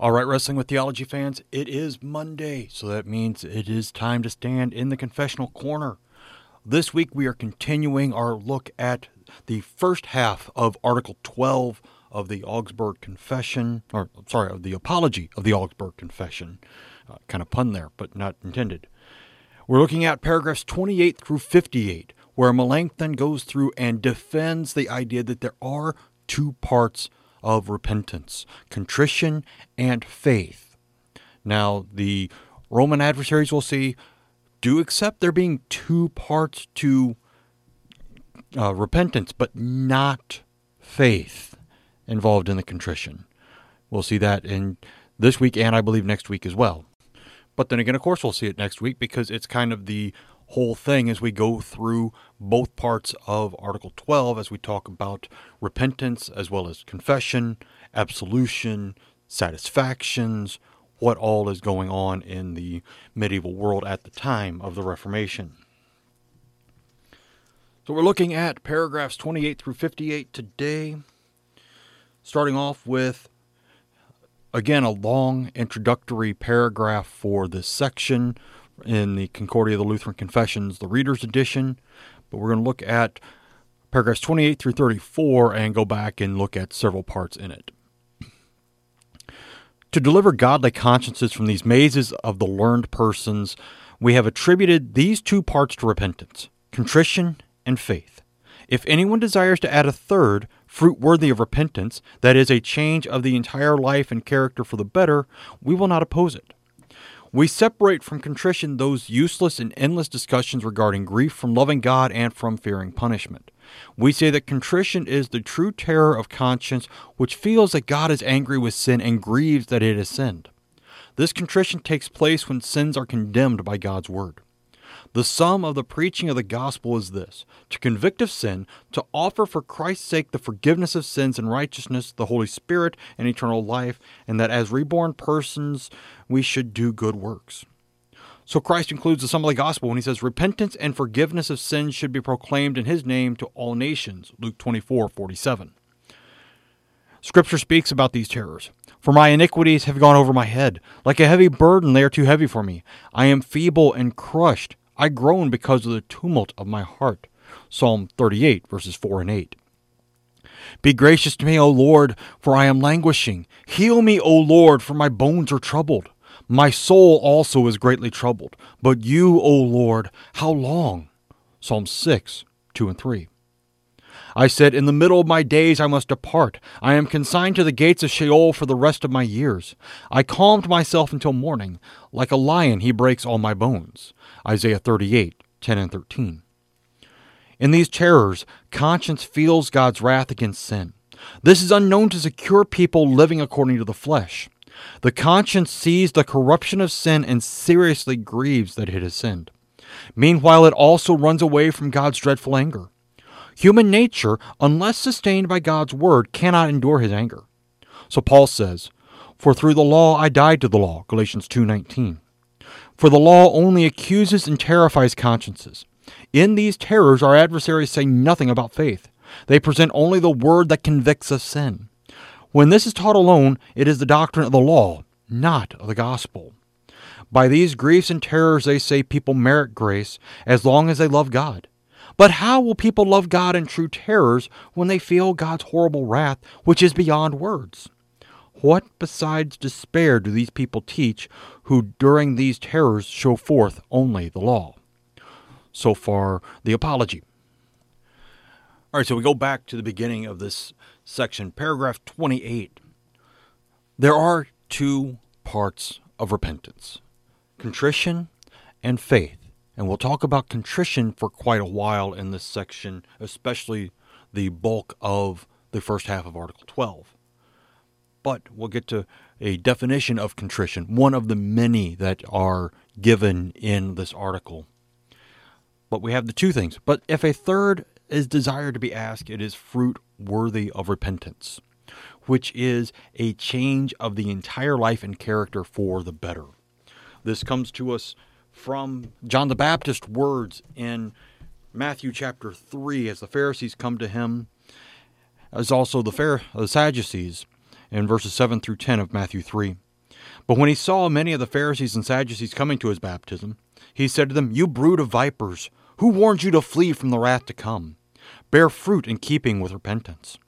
All right, Wrestling with Theology fans, it is Monday, so that means it is time to stand in the confessional corner. This week we are continuing our look at the first half of Article 12 of the Augsburg Confession, or sorry, of the Apology of the Augsburg Confession. Uh, kind of pun there, but not intended. We're looking at paragraphs 28 through 58, where Melanchthon goes through and defends the idea that there are two parts of repentance contrition and faith. Now, the Roman adversaries will see do accept there being two parts to uh, repentance, but not faith involved in the contrition. We'll see that in this week and I believe next week as well. But then again, of course, we'll see it next week because it's kind of the whole thing as we go through both parts of Article 12 as we talk about repentance as well as confession, absolution, satisfactions, what all is going on in the medieval world at the time of the Reformation. So we're looking at paragraphs 28 through 58 today, starting off with again a long introductory paragraph for this section in the Concordia of the Lutheran Confessions, the Reader's Edition. But we're going to look at paragraphs 28 through 34 and go back and look at several parts in it. To deliver godly consciences from these mazes of the learned persons, we have attributed these two parts to repentance contrition and faith. If anyone desires to add a third, fruit worthy of repentance, that is, a change of the entire life and character for the better, we will not oppose it. We separate from contrition those useless and endless discussions regarding grief from loving God and from fearing punishment. We say that contrition is the true terror of conscience which feels that God is angry with sin and grieves that it has sinned. This contrition takes place when sins are condemned by God's word. The sum of the preaching of the gospel is this to convict of sin, to offer for Christ's sake the forgiveness of sins and righteousness, the Holy Spirit, and eternal life, and that as reborn persons we should do good works. So Christ includes the sum of the gospel when he says, Repentance and forgiveness of sins should be proclaimed in his name to all nations. Luke 24 47. Scripture speaks about these terrors. For my iniquities have gone over my head. Like a heavy burden, they are too heavy for me. I am feeble and crushed. I groan because of the tumult of my heart. Psalm 38, verses 4 and 8. Be gracious to me, O Lord, for I am languishing. Heal me, O Lord, for my bones are troubled. My soul also is greatly troubled. But you, O Lord, how long? Psalm 6, 2 and 3. I said, In the middle of my days I must depart. I am consigned to the gates of Sheol for the rest of my years. I calmed myself until morning. Like a lion, he breaks all my bones. Isaiah 38, 10 and 13. In these terrors, conscience feels God's wrath against sin. This is unknown to secure people living according to the flesh. The conscience sees the corruption of sin and seriously grieves that it has sinned. Meanwhile, it also runs away from God's dreadful anger. Human nature, unless sustained by God's word, cannot endure his anger. So Paul says, "For through the law I died to the law," Galatians 2:19. For the law only accuses and terrifies consciences. In these terrors, our adversaries say nothing about faith. They present only the word that convicts of sin. When this is taught alone, it is the doctrine of the law, not of the gospel. By these griefs and terrors, they say people merit grace as long as they love God. But how will people love God in true terrors when they feel God's horrible wrath, which is beyond words? What besides despair do these people teach who during these terrors show forth only the law? So far, the apology. All right, so we go back to the beginning of this section, paragraph 28. There are two parts of repentance contrition and faith. And we'll talk about contrition for quite a while in this section, especially the bulk of the first half of Article 12 but we'll get to a definition of contrition, one of the many that are given in this article. But we have the two things. But if a third is desired to be asked, it is fruit worthy of repentance, which is a change of the entire life and character for the better. This comes to us from John the Baptist's words in Matthew chapter 3 as the Pharisees come to him, as also the, Phar- the Sadducees in verses 7 through 10 of Matthew 3. But when he saw many of the Pharisees and Sadducees coming to his baptism, he said to them, You brood of vipers, who warned you to flee from the wrath to come? Bear fruit in keeping with repentance.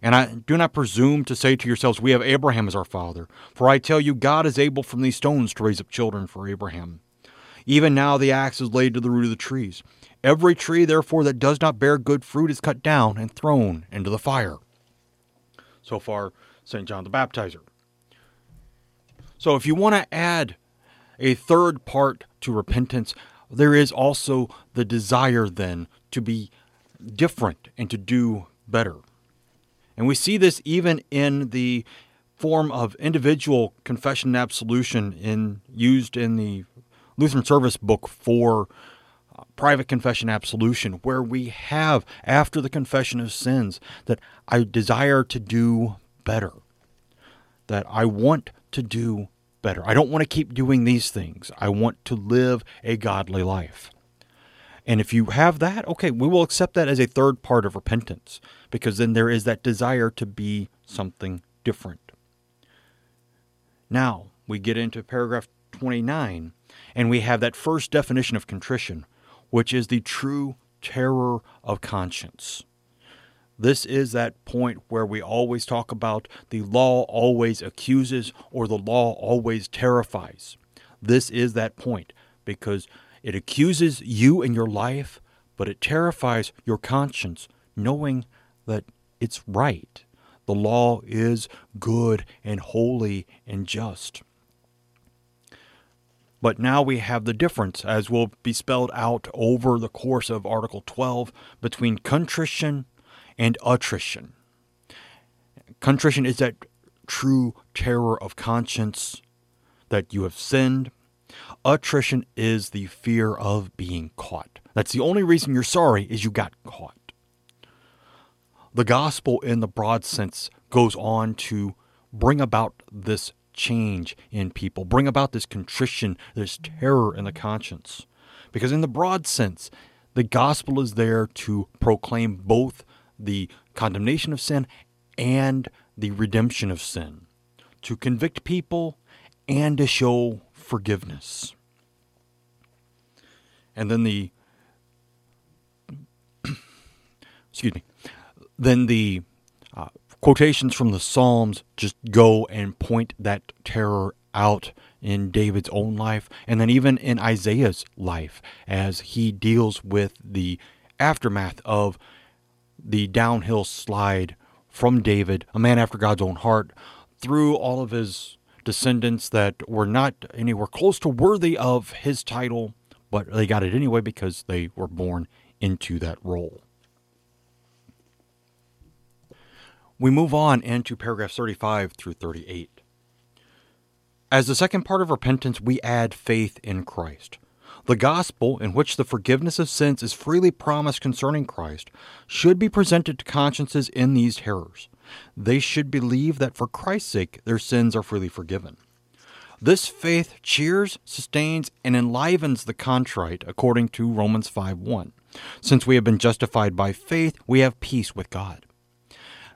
And I do not presume to say to yourselves, We have Abraham as our father. For I tell you, God is able from these stones to raise up children for Abraham. Even now the axe is laid to the root of the trees. Every tree, therefore, that does not bear good fruit is cut down and thrown into the fire. So far, St. John the Baptizer. So if you want to add a third part to repentance, there is also the desire then to be different and to do better. And we see this even in the form of individual confession and absolution in used in the Lutheran Service book for uh, private confession absolution where we have after the confession of sins that I desire to do better that I want to do better. I don't want to keep doing these things. I want to live a godly life. And if you have that, okay, we will accept that as a third part of repentance because then there is that desire to be something different. Now, we get into paragraph 29 and we have that first definition of contrition, which is the true terror of conscience. This is that point where we always talk about the law always accuses or the law always terrifies. This is that point because it accuses you in your life, but it terrifies your conscience, knowing that it's right. The law is good and holy and just. But now we have the difference, as will be spelled out over the course of Article 12, between contrition and attrition. Contrition is that true terror of conscience that you have sinned. Attrition is the fear of being caught. That's the only reason you're sorry is you got caught. The gospel, in the broad sense, goes on to bring about this change in people, bring about this contrition, this terror in the conscience. Because, in the broad sense, the gospel is there to proclaim both the condemnation of sin and the redemption of sin, to convict people and to show forgiveness. And then the excuse me, then the uh, quotations from the Psalms just go and point that terror out in David's own life, and then even in Isaiah's life as he deals with the aftermath of the downhill slide from David, a man after God's own heart, through all of his descendants that were not anywhere close to worthy of his title, but they got it anyway because they were born into that role. We move on into paragraphs 35 through 38. As the second part of repentance, we add faith in Christ. The gospel, in which the forgiveness of sins is freely promised concerning Christ, should be presented to consciences in these terrors. They should believe that for Christ's sake their sins are freely forgiven. This faith cheers, sustains, and enlivens the contrite, according to Romans 5 1. Since we have been justified by faith, we have peace with God.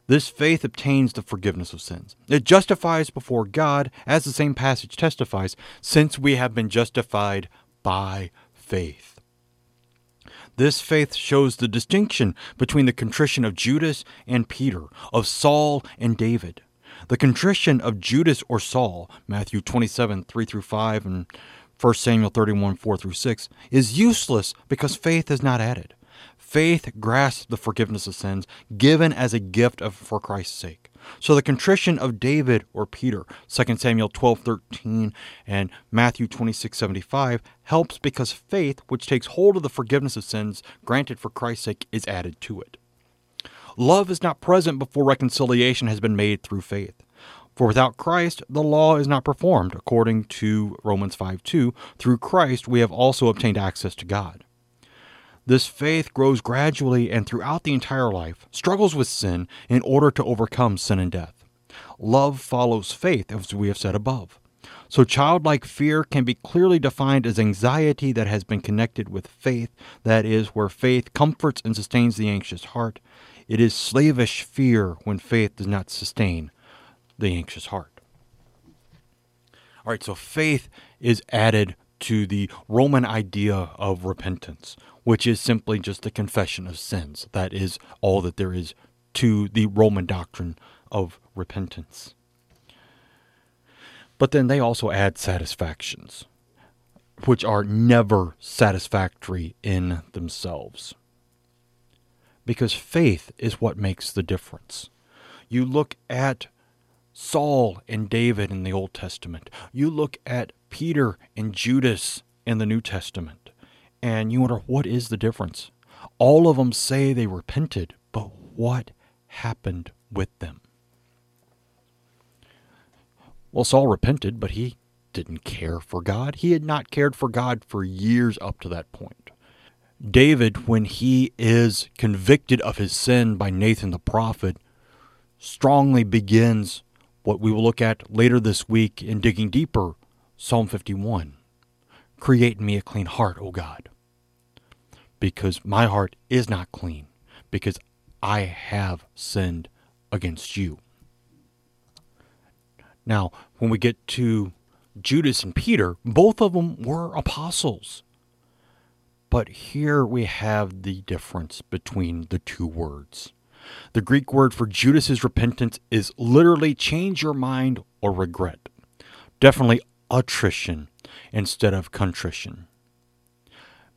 This faith obtains the forgiveness of sins. It justifies before God, as the same passage testifies, since we have been justified by faith. This faith shows the distinction between the contrition of Judas and Peter, of Saul and David. The contrition of Judas or Saul, Matthew 27, 3 through 5, and 1 Samuel 31, 4 through 6, is useless because faith is not added. Faith grasps the forgiveness of sins given as a gift of, for Christ's sake. So the contrition of David or Peter, 2 Samuel 12:13 and Matthew 26:75 helps because faith, which takes hold of the forgiveness of sins granted for Christ's sake, is added to it. Love is not present before reconciliation has been made through faith. For without Christ, the law is not performed, according to Romans 5 2. Through Christ, we have also obtained access to God. This faith grows gradually and throughout the entire life, struggles with sin in order to overcome sin and death. Love follows faith, as we have said above. So, childlike fear can be clearly defined as anxiety that has been connected with faith, that is, where faith comforts and sustains the anxious heart. It is slavish fear when faith does not sustain the anxious heart. All right, so faith is added to the Roman idea of repentance, which is simply just the confession of sins. That is all that there is to the Roman doctrine of repentance. But then they also add satisfactions, which are never satisfactory in themselves. Because faith is what makes the difference. You look at Saul and David in the Old Testament. You look at Peter and Judas in the New Testament, and you wonder what is the difference? All of them say they repented, but what happened with them? Well, Saul repented, but he didn't care for God. He had not cared for God for years up to that point. David, when he is convicted of his sin by Nathan the prophet, strongly begins what we will look at later this week in digging deeper Psalm 51. Create in me a clean heart, O God, because my heart is not clean, because I have sinned against you. Now, when we get to Judas and Peter, both of them were apostles. But here we have the difference between the two words. The Greek word for Judas's repentance is literally change your mind or regret. Definitely attrition instead of contrition.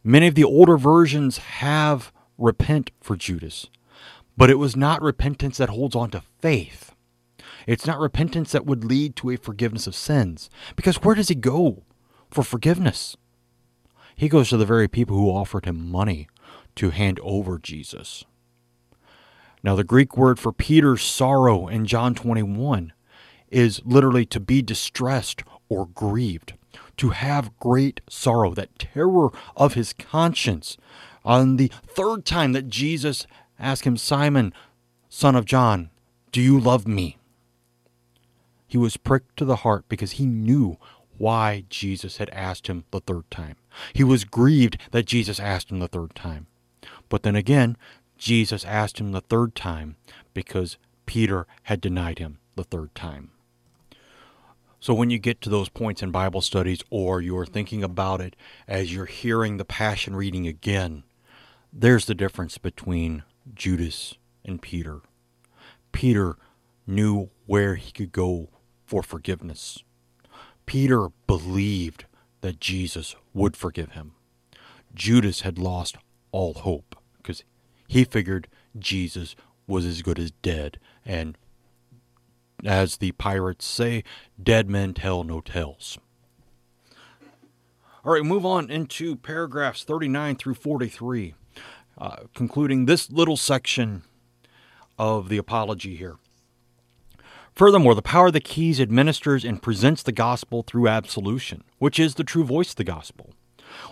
Many of the older versions have repent for Judas, but it was not repentance that holds on to faith. It's not repentance that would lead to a forgiveness of sins. Because where does he go for forgiveness? He goes to the very people who offered him money to hand over Jesus. Now, the Greek word for Peter's sorrow in John 21 is literally to be distressed or grieved, to have great sorrow, that terror of his conscience. On the third time that Jesus asked him, Simon, son of John, do you love me? He was pricked to the heart because he knew why Jesus had asked him the third time. He was grieved that Jesus asked him the third time. But then again, Jesus asked him the third time because Peter had denied him the third time. So when you get to those points in Bible studies or you're thinking about it as you're hearing the Passion reading again, there's the difference between Judas and Peter. Peter knew where he could go for forgiveness. Peter believed that Jesus would forgive him. Judas had lost all hope because he figured Jesus was as good as dead. And as the pirates say, dead men tell no tales. All right, move on into paragraphs 39 through 43, uh, concluding this little section of the apology here. Furthermore, the power of the keys administers and presents the gospel through absolution, which is the true voice of the gospel.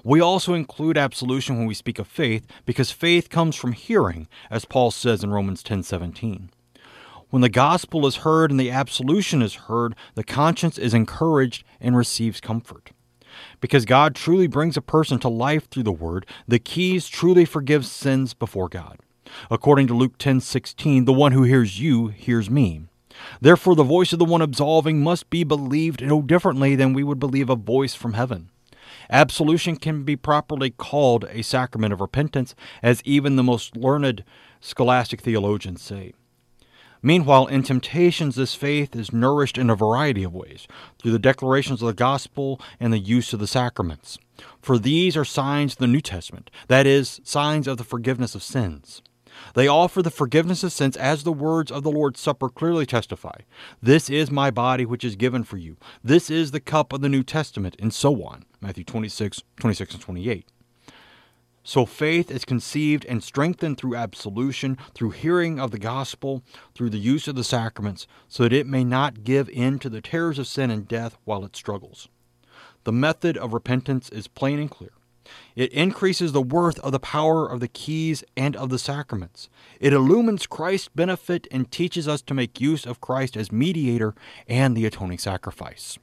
We also include absolution when we speak of faith because faith comes from hearing, as Paul says in Romans 10:17. When the gospel is heard and the absolution is heard, the conscience is encouraged and receives comfort. Because God truly brings a person to life through the word, the keys truly forgive sins before God. According to Luke 10:16, the one who hears you hears me. Therefore, the voice of the one absolving must be believed no differently than we would believe a voice from heaven. Absolution can be properly called a sacrament of repentance, as even the most learned scholastic theologians say. Meanwhile, in temptations, this faith is nourished in a variety of ways through the declarations of the gospel and the use of the sacraments. For these are signs of the New Testament, that is, signs of the forgiveness of sins. They offer the forgiveness of sins as the words of the Lord's Supper clearly testify. This is my body which is given for you. This is the cup of the New Testament, and so on. Matthew 26, 26 and 28. So faith is conceived and strengthened through absolution, through hearing of the gospel, through the use of the sacraments, so that it may not give in to the terrors of sin and death while it struggles. The method of repentance is plain and clear. It increases the worth of the power of the keys and of the sacraments. It illumines Christ's benefit and teaches us to make use of Christ as mediator and the atoning sacrifice.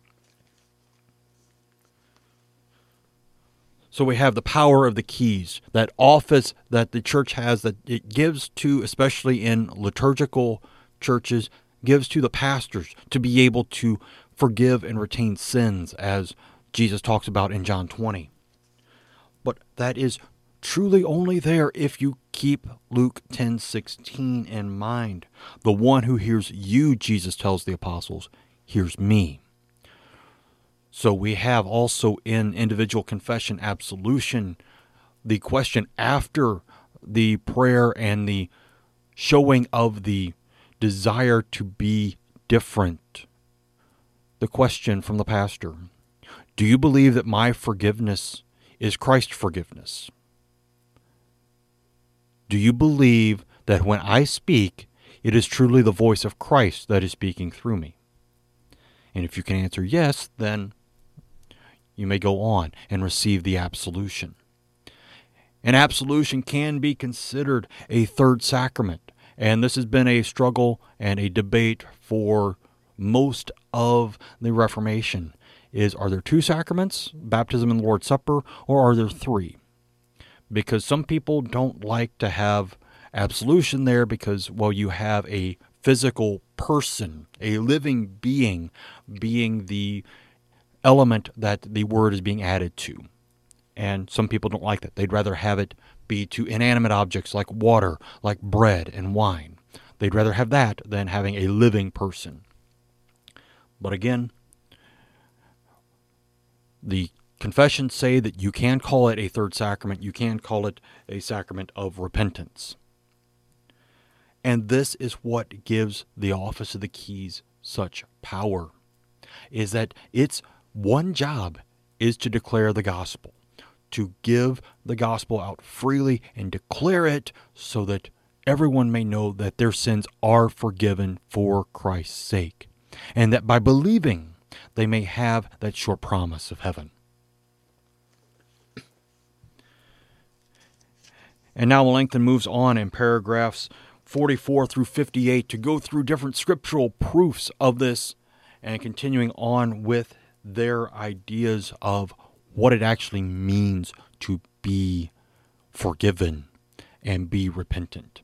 So we have the power of the keys, that office that the church has that it gives to, especially in liturgical churches, gives to the pastors to be able to forgive and retain sins, as Jesus talks about in John 20. But that is truly only there if you keep Luke 10:16 in mind. The one who hears you, Jesus tells the apostles, hears me. So we have also in individual confession absolution the question after the prayer and the showing of the desire to be different. The question from the pastor Do you believe that my forgiveness is Christ's forgiveness? Do you believe that when I speak, it is truly the voice of Christ that is speaking through me? And if you can answer yes, then you may go on and receive the absolution. An absolution can be considered a third sacrament, and this has been a struggle and a debate for most of the Reformation. Is are there two sacraments, baptism and Lord's Supper, or are there three? because some people don't like to have absolution there because, well, you have a physical person, a living being, being the element that the word is being added to. And some people don't like that. They'd rather have it be to inanimate objects like water, like bread and wine. They'd rather have that than having a living person. But again, the Confessions say that you can call it a third sacrament, you can call it a sacrament of repentance. And this is what gives the office of the keys such power is that its one job is to declare the gospel, to give the gospel out freely and declare it so that everyone may know that their sins are forgiven for Christ's sake, and that by believing they may have that sure promise of heaven. And now Melanchthon moves on in paragraphs 44 through 58 to go through different scriptural proofs of this and continuing on with their ideas of what it actually means to be forgiven and be repentant.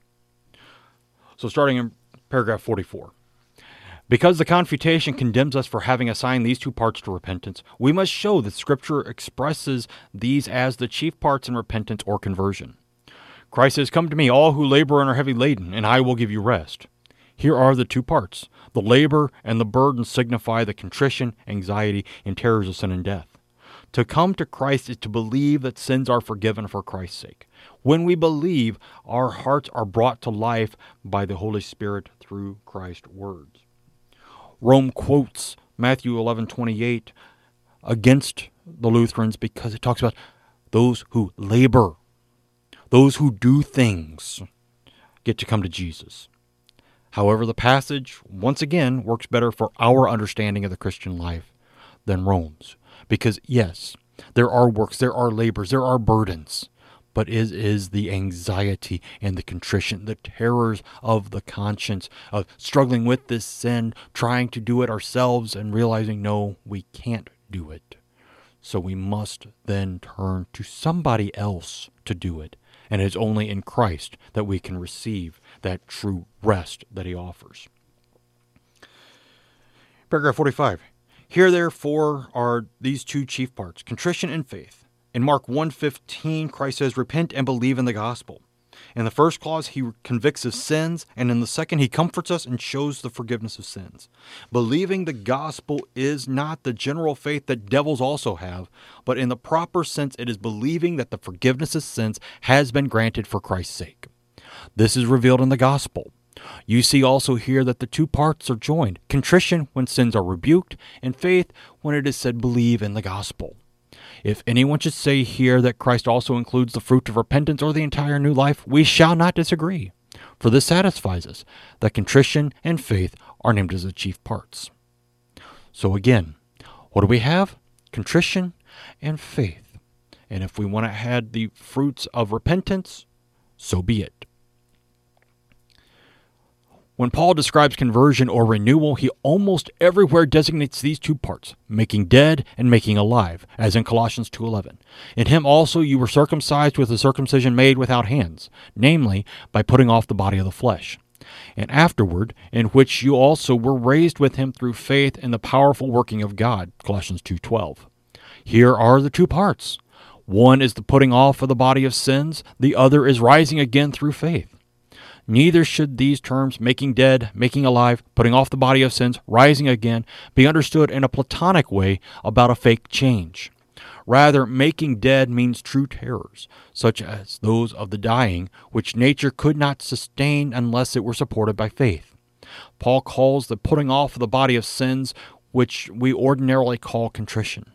So, starting in paragraph 44. Because the confutation condemns us for having assigned these two parts to repentance, we must show that Scripture expresses these as the chief parts in repentance or conversion. Christ says, Come to me, all who labor and are heavy laden, and I will give you rest. Here are the two parts. The labor and the burden signify the contrition, anxiety, and terrors of sin and death. To come to Christ is to believe that sins are forgiven for Christ's sake. When we believe, our hearts are brought to life by the Holy Spirit through Christ's words. Rome quotes Matthew 11:28 against the Lutherans because it talks about those who labor those who do things get to come to Jesus. However, the passage, once again, works better for our understanding of the Christian life than Rome's. Because, yes, there are works, there are labors, there are burdens, but it is the anxiety and the contrition, the terrors of the conscience, of struggling with this sin, trying to do it ourselves, and realizing, no, we can't do it. So we must then turn to somebody else to do it and it is only in Christ that we can receive that true rest that he offers. Paragraph 45. Here therefore are these two chief parts, contrition and faith. In Mark 1:15, Christ says, "Repent and believe in the gospel." In the first clause, he convicts of sins, and in the second, he comforts us and shows the forgiveness of sins. Believing the gospel is not the general faith that devils also have, but in the proper sense, it is believing that the forgiveness of sins has been granted for Christ's sake. This is revealed in the gospel. You see also here that the two parts are joined contrition when sins are rebuked, and faith when it is said, believe in the gospel. If anyone should say here that Christ also includes the fruit of repentance or the entire new life, we shall not disagree. For this satisfies us that contrition and faith are named as the chief parts. So again, what do we have? Contrition and faith. And if we want to add the fruits of repentance, so be it. When Paul describes conversion or renewal, he almost everywhere designates these two parts, making dead and making alive, as in Colossians 2:11. In him also you were circumcised with a circumcision made without hands, namely by putting off the body of the flesh. and afterward, in which you also were raised with him through faith in the powerful working of God. Colossians 2:12. Here are the two parts. One is the putting off of the body of sins, the other is rising again through faith. Neither should these terms, making dead, making alive, putting off the body of sins, rising again, be understood in a Platonic way about a fake change. Rather, making dead means true terrors, such as those of the dying, which nature could not sustain unless it were supported by faith. Paul calls the putting off of the body of sins, which we ordinarily call contrition.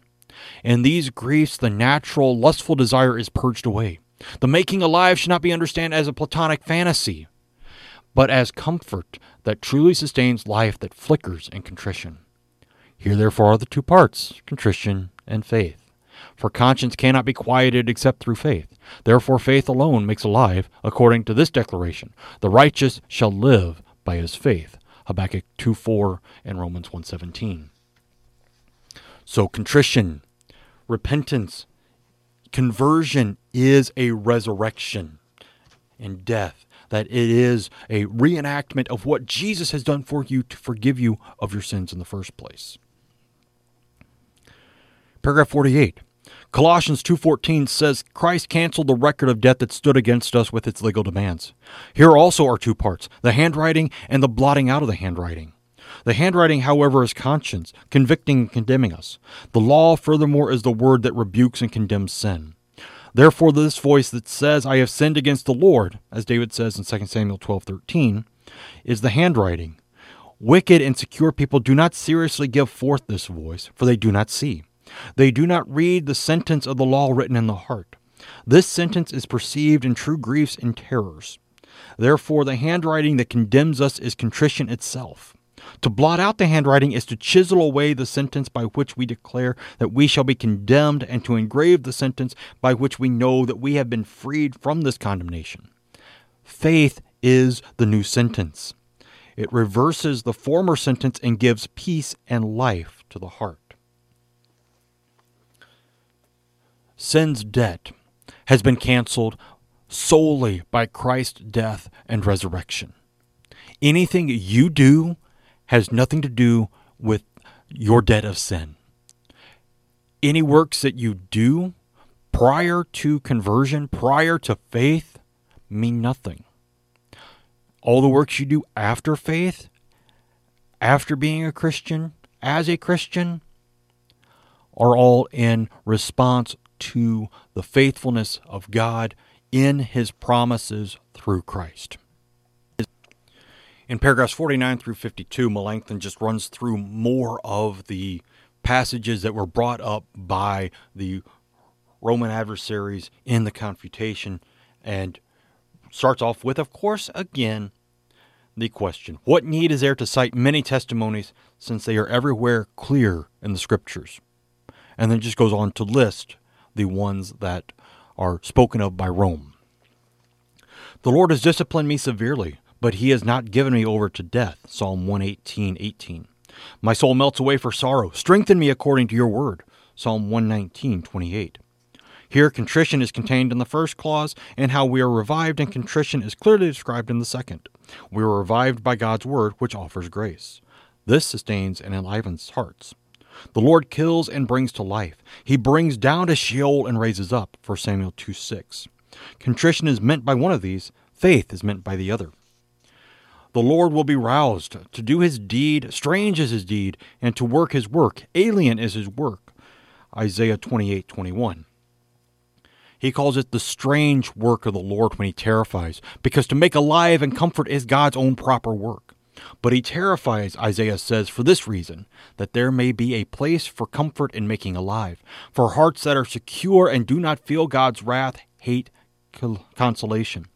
In these griefs, the natural, lustful desire is purged away. The making alive should not be understood as a Platonic fantasy, but as comfort that truly sustains life that flickers in contrition. Here, therefore, are the two parts contrition and faith. For conscience cannot be quieted except through faith. Therefore, faith alone makes alive, according to this declaration The righteous shall live by his faith. Habakkuk 2 4 and Romans 1 17. So, contrition, repentance, conversion is a resurrection and death. That it is a reenactment of what Jesus has done for you to forgive you of your sins in the first place. Paragraph 48. Colossians 2:14 says Christ canceled the record of debt that stood against us with its legal demands. Here also are two parts, the handwriting and the blotting out of the handwriting. The handwriting, however, is conscience, convicting and condemning us. The law, furthermore, is the word that rebukes and condemns sin. Therefore, this voice that says, I have sinned against the Lord, as David says in 2 Samuel 12:13, is the handwriting. Wicked and secure people do not seriously give forth this voice, for they do not see. They do not read the sentence of the law written in the heart. This sentence is perceived in true griefs and terrors. Therefore, the handwriting that condemns us is contrition itself. To blot out the handwriting is to chisel away the sentence by which we declare that we shall be condemned, and to engrave the sentence by which we know that we have been freed from this condemnation. Faith is the new sentence. It reverses the former sentence and gives peace and life to the heart. Sin's debt has been canceled solely by Christ's death and resurrection. Anything you do has nothing to do with your debt of sin. Any works that you do prior to conversion, prior to faith, mean nothing. All the works you do after faith, after being a Christian, as a Christian, are all in response to the faithfulness of God in his promises through Christ. In paragraphs 49 through 52, Melanchthon just runs through more of the passages that were brought up by the Roman adversaries in the confutation and starts off with, of course, again, the question What need is there to cite many testimonies since they are everywhere clear in the scriptures? And then just goes on to list the ones that are spoken of by Rome. The Lord has disciplined me severely, but he has not given me over to death. Psalm 118, 18. My soul melts away for sorrow. Strengthen me according to your word. Psalm 119, 28. Here, contrition is contained in the first clause, and how we are revived in contrition is clearly described in the second. We are revived by God's word, which offers grace. This sustains and enlivens hearts. The Lord kills and brings to life. He brings down to Sheol and raises up. 1 Samuel 2 6. Contrition is meant by one of these, faith is meant by the other. The Lord will be roused to do his deed, strange is his deed, and to work his work, alien is his work. Isaiah 28 21. He calls it the strange work of the Lord when he terrifies, because to make alive and comfort is God's own proper work. But he terrifies, Isaiah says, for this reason, that there may be a place for comfort in making alive, for hearts that are secure and do not feel God's wrath, hate consolation.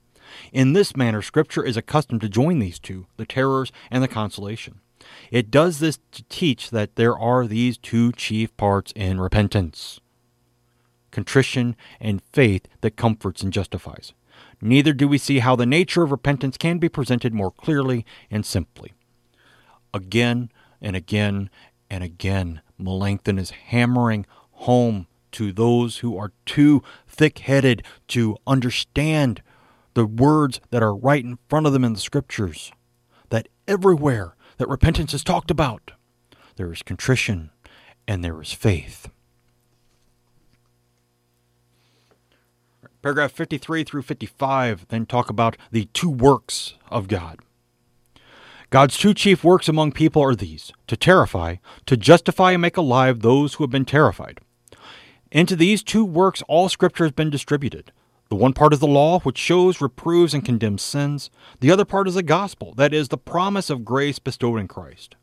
In this manner, Scripture is accustomed to join these two, the terrors and the consolation. It does this to teach that there are these two chief parts in repentance contrition and faith that comforts and justifies. Neither do we see how the nature of repentance can be presented more clearly and simply. Again and again and again, Melanchthon is hammering home to those who are too thick headed to understand the words that are right in front of them in the scriptures That everywhere that repentance is talked about. There is contrition and there is faith. Paragraph 53 through 55 then talk about the two works of God. God's two chief works among people are these to terrify, to justify and make alive those who have been terrified. Into these two works all Scripture has been distributed. The one part is the law, which shows, reproves, and condemns sins. The other part is the gospel, that is, the promise of grace bestowed in Christ.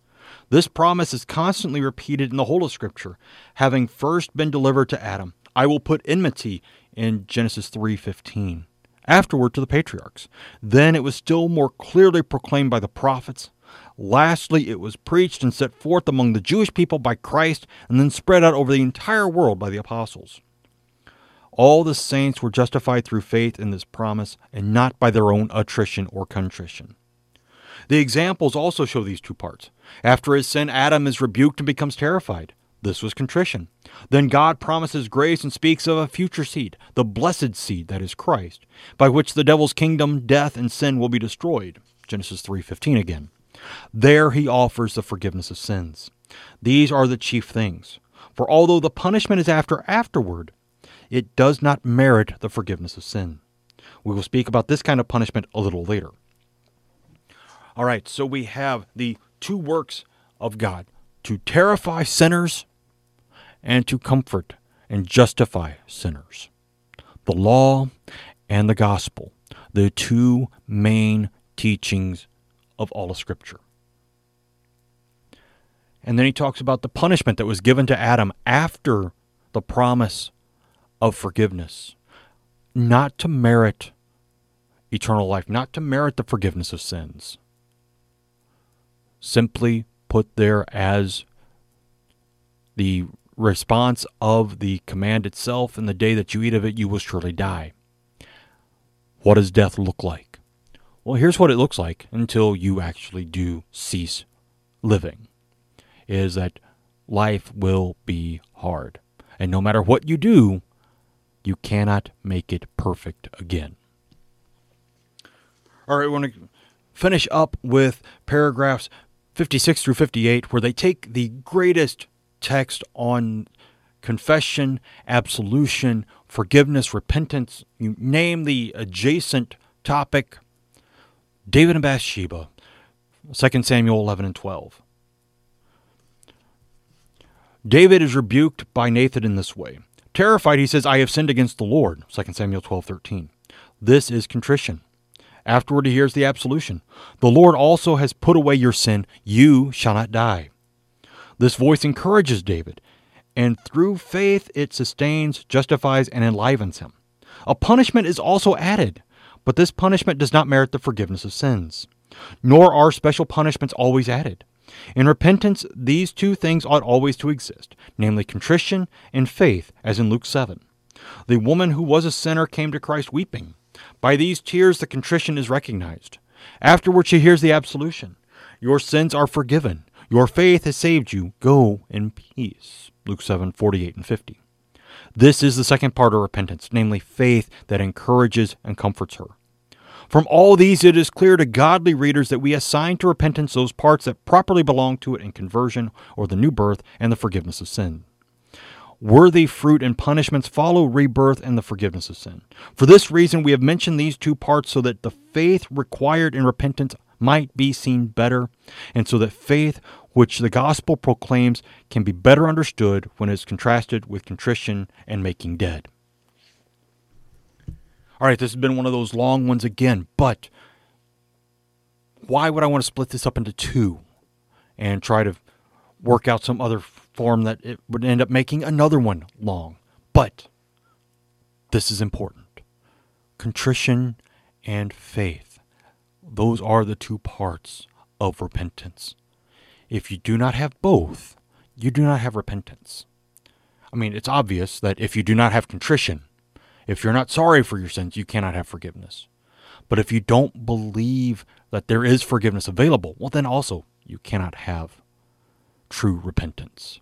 This promise is constantly repeated in the whole of Scripture, having first been delivered to Adam. I will put enmity in Genesis 3:15. Afterward to the patriarchs. Then it was still more clearly proclaimed by the prophets. Lastly, it was preached and set forth among the Jewish people by Christ and then spread out over the entire world by the apostles. All the saints were justified through faith in this promise and not by their own attrition or contrition. The examples also show these two parts. After his sin, Adam is rebuked and becomes terrified. This was contrition. Then God promises grace and speaks of a future seed, the blessed seed that is Christ, by which the devil's kingdom, death, and sin will be destroyed. Genesis 3:15 again. There he offers the forgiveness of sins. These are the chief things. For although the punishment is after afterward, it does not merit the forgiveness of sin. We will speak about this kind of punishment a little later. All right, so we have the two works of God to terrify sinners and to comfort and justify sinners. The law and the gospel, the two main teachings of all of Scripture. And then he talks about the punishment that was given to Adam after the promise of forgiveness, not to merit eternal life, not to merit the forgiveness of sins. Simply put there as the response of the command itself, and the day that you eat of it, you will surely die. What does death look like? Well, here's what it looks like until you actually do cease living is that life will be hard. And no matter what you do, you cannot make it perfect again. All right, we want to finish up with paragraphs 56 through 58, where they take the greatest text on confession, absolution, forgiveness, repentance. You name the adjacent topic. David and Bathsheba, 2 Samuel 11 and 12. David is rebuked by Nathan in this way. Terrified, he says, I have sinned against the Lord. 2 Samuel 12, 13. This is contrition. Afterward, he hears the absolution. The Lord also has put away your sin. You shall not die. This voice encourages David, and through faith it sustains, justifies, and enlivens him. A punishment is also added, but this punishment does not merit the forgiveness of sins. Nor are special punishments always added. In repentance, these two things ought always to exist, namely contrition and faith, as in Luke 7. The woman who was a sinner came to Christ weeping. By these tears, the contrition is recognized. Afterward, she hears the absolution Your sins are forgiven. Your faith has saved you. Go in peace. Luke 7 48 and 50. This is the second part of repentance, namely faith that encourages and comforts her. From all these, it is clear to godly readers that we assign to repentance those parts that properly belong to it in conversion or the new birth and the forgiveness of sin. Worthy fruit and punishments follow rebirth and the forgiveness of sin. For this reason, we have mentioned these two parts so that the faith required in repentance might be seen better, and so that faith which the gospel proclaims can be better understood when it is contrasted with contrition and making dead. All right, this has been one of those long ones again, but why would I want to split this up into two and try to work out some other form that it would end up making another one long? But this is important contrition and faith. Those are the two parts of repentance. If you do not have both, you do not have repentance. I mean, it's obvious that if you do not have contrition, if you're not sorry for your sins, you cannot have forgiveness. But if you don't believe that there is forgiveness available, well, then also you cannot have true repentance.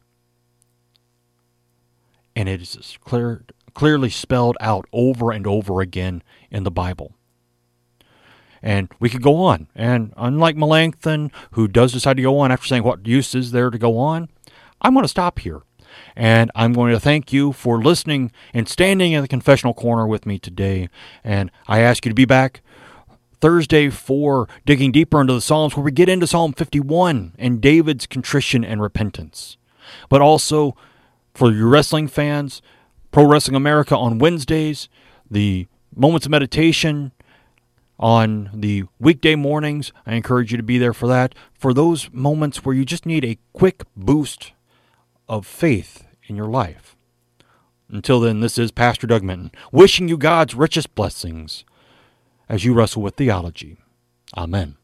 And it is clear, clearly spelled out over and over again in the Bible. And we could go on. And unlike Melanchthon, who does decide to go on after saying what use is there to go on, I'm going to stop here. And I'm going to thank you for listening and standing in the confessional corner with me today. And I ask you to be back Thursday for digging deeper into the Psalms, where we get into Psalm 51 and David's contrition and repentance. But also for your wrestling fans, Pro Wrestling America on Wednesdays, the Moments of Meditation on the weekday mornings. I encourage you to be there for that. For those moments where you just need a quick boost of faith in your life. Until then, this is Pastor Doug Minton, wishing you God's richest blessings as you wrestle with theology. Amen.